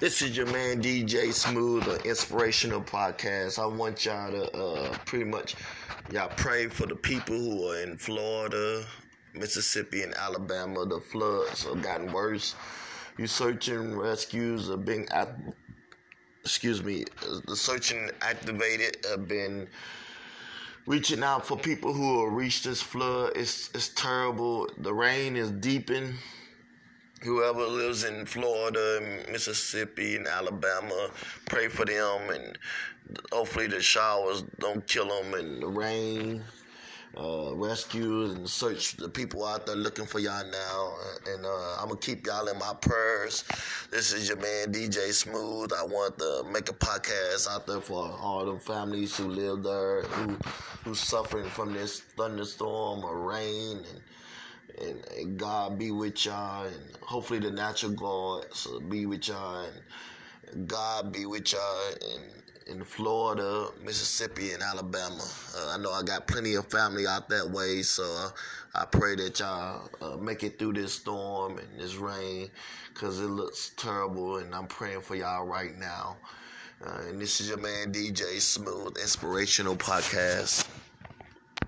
This is your man DJ Smooth, an inspirational podcast. I want y'all to uh, pretty much y'all pray for the people who are in Florida, Mississippi, and Alabama. The floods have gotten worse. You searching rescues are being at, excuse me, the searching activated have been reaching out for people who have reached this flood. It's it's terrible. The rain is deepening whoever lives in Florida, and Mississippi, and Alabama, pray for them, and hopefully the showers don't kill them, and the rain uh, rescues and search the people out there looking for y'all now. And uh, I'm gonna keep y'all in my prayers. This is your man DJ Smooth. I want to make a podcast out there for all the families who live there, who who's suffering from this thunderstorm or rain and and, and, God be with y'all, and hopefully the natural gods be with y'all, and God be with y'all in, in Florida, Mississippi, and Alabama. Uh, I know I got plenty of family out that way, so uh, I pray that y'all uh, make it through this storm and this rain, cause it looks terrible, and I'm praying for y'all right now. Uh, and this is your man DJ Smooth, inspirational podcast.